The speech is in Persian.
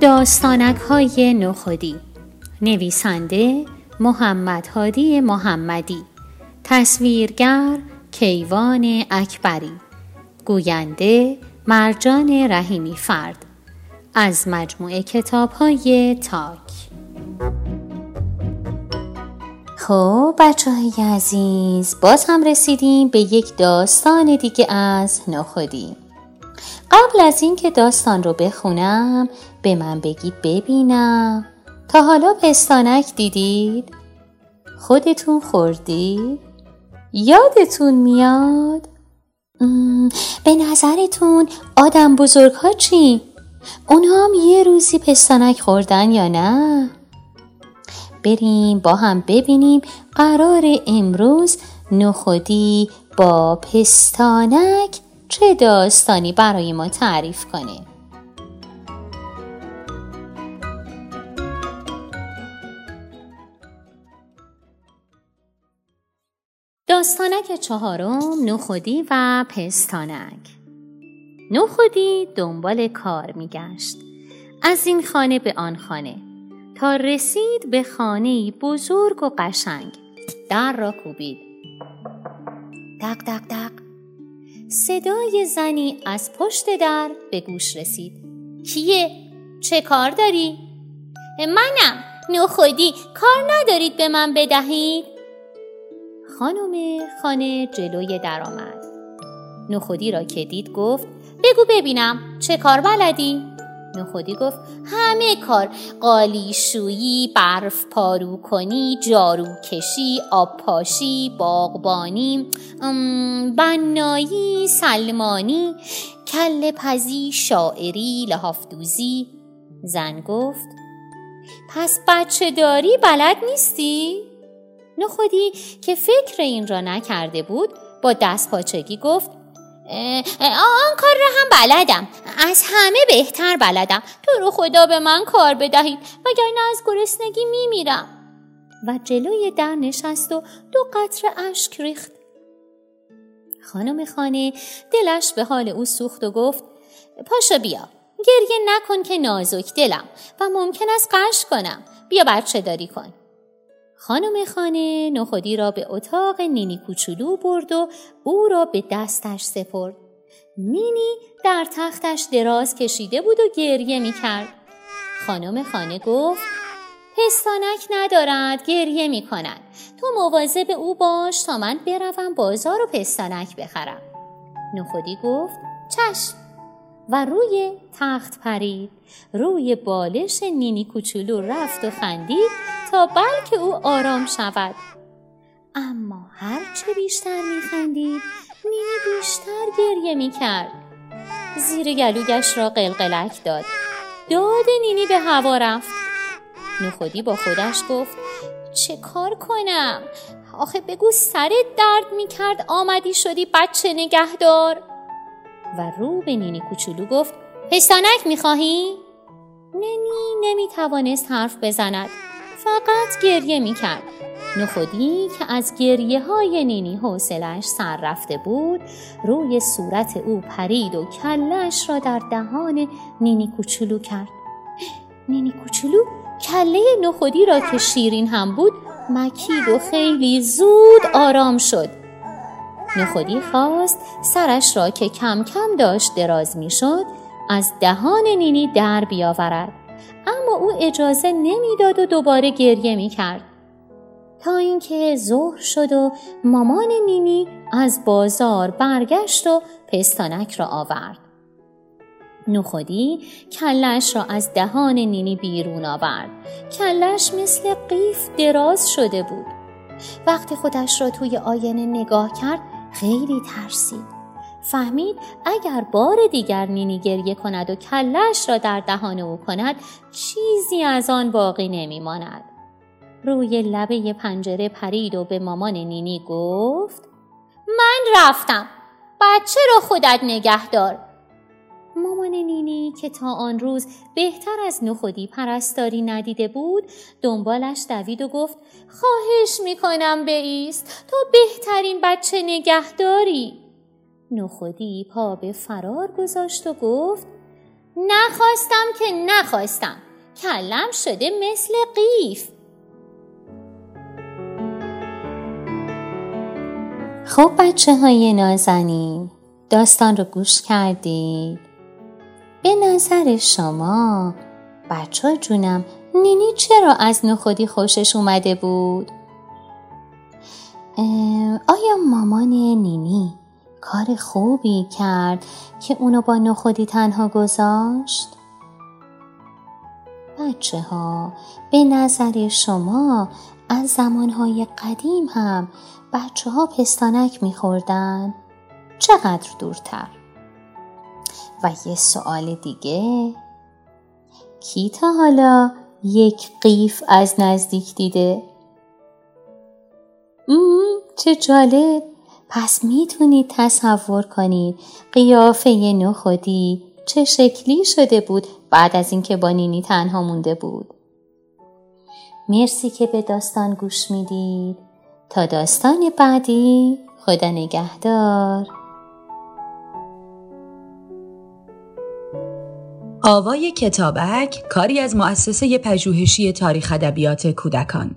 داستانک های نخودی. نویسنده محمد هادی محمدی. تصویرگر کیوان اکبری. گوینده مرجان رحیمی فرد. از مجموعه کتاب های تاک. خب بچه های عزیز باز هم رسیدیم به یک داستان دیگه از نخودی قبل از اینکه داستان رو بخونم به من بگید ببینم تا حالا پستانک دیدید؟ خودتون خوردید؟ یادتون میاد؟ به نظرتون آدم بزرگ ها چی؟ اونها هم یه روزی پستانک خوردن یا نه؟ بریم با هم ببینیم قرار امروز نخودی با پستانک چه داستانی برای ما تعریف کنه. داستانک چهارم نخودی و پستانک. نخودی دنبال کار میگشت. از این خانه به آن خانه. تا رسید به خانه بزرگ و قشنگ در را کوبید دق دق دق صدای زنی از پشت در به گوش رسید کیه؟ چه کار داری؟ منم نخودی کار ندارید به من بدهید؟ خانم خانه جلوی در آمد نخودی را که دید گفت بگو ببینم چه کار بلدی؟ نخودی گفت همه کار قالی شویی برف پارو کنی جارو کشی آب پاشی باغبانی بنایی سلمانی کل پزی شاعری لحافدوزی زن گفت پس بچه داری بلد نیستی؟ نخودی که فکر این را نکرده بود با دست پاچگی گفت آن کار را هم بلدم. از همه بهتر بلدم. تو رو خدا به من کار بدهید. وگرنه از گرسنگی میمیرم. و جلوی در نشست و دو قطر اشک ریخت. خانم خانه دلش به حال او سوخت و گفت پاشو بیا. گریه نکن که نازک دلم و ممکن است قش کنم. بیا بچه داری کن. خانم خانه نخودی را به اتاق نینی کوچولو برد و او را به دستش سپرد. نینی در تختش دراز کشیده بود و گریه می کرد. خانم خانه گفت پستانک ندارد گریه می کند. تو مواظب او باش تا من بروم بازار و پستانک بخرم. نخودی گفت چشم و روی تخت پرید روی بالش نینی کوچولو رفت و خندید تا بلکه او آرام شود. اما هرچه بیشتر میخندید نینی بیشتر گریه می‌کرد. زیر گلوگش را قلقلک داد. داد نینی به هوا رفت. نخودی با خودش گفت چه کار کنم؟ آخه بگو سرت درد می‌کرد آمدی شدی بچه نگهدار. و رو به نینی کوچولو گفت پستانک می‌خواهی؟ نینی نمی‌توانست حرف بزند. فقط گریه می‌کرد. نخودی که از گریه های نینی حوصلش سر رفته بود روی صورت او پرید و کلش را در دهان نینی کوچولو کرد. نینی کوچولو کله نخودی را که شیرین هم بود مکید و خیلی زود آرام شد. نخودی خواست سرش را که کم کم داشت دراز می‌شد از دهان نینی در بیاورد. اما او اجازه نمی‌داد و دوباره گریه می کرد. تا اینکه ظهر شد و مامان نینی از بازار برگشت و پستانک را آورد. نخودی کلش را از دهان نینی بیرون آورد. کلش مثل قیف دراز شده بود. وقتی خودش را توی آینه نگاه کرد خیلی ترسید فهمید اگر بار دیگر نینی گریه کند و کلش را در دهان او کند چیزی از آن باقی نمیماند. روی لبه پنجره پرید و به مامان نینی گفت من رفتم. بچه را خودت نگه دار. مامان نینی که تا آن روز بهتر از نخودی پرستاری ندیده بود دنبالش دوید و گفت خواهش می‌کنم بیست تو بهترین بچه نگهداری. نخودی پا به فرار گذاشت و گفت نخواستم که نخواستم کلم شده مثل قیف خب بچه های نازنین داستان رو گوش کردید به نظر شما بچه جونم نینی چرا از نخودی خوشش اومده بود؟ آیا مامان نینی کار خوبی کرد که اونو با نخودی تنها گذاشت؟ بچه ها به نظر شما از زمانهای قدیم هم بچه ها پستانک میخوردن؟ چقدر دورتر؟ و یه سوال دیگه کی تا حالا یک قیف از نزدیک دیده؟ چه جالب پس می‌تونید تصور کنید. قیافه نخودی چه شکلی شده بود بعد از اینکه با نینی تنها مونده بود؟ مرسی که به داستان گوش می‌دید. تا داستان بعدی خدا نگهدار. آوای کتابک کاری از مؤسسه پژوهشی تاریخ ادبیات کودکان.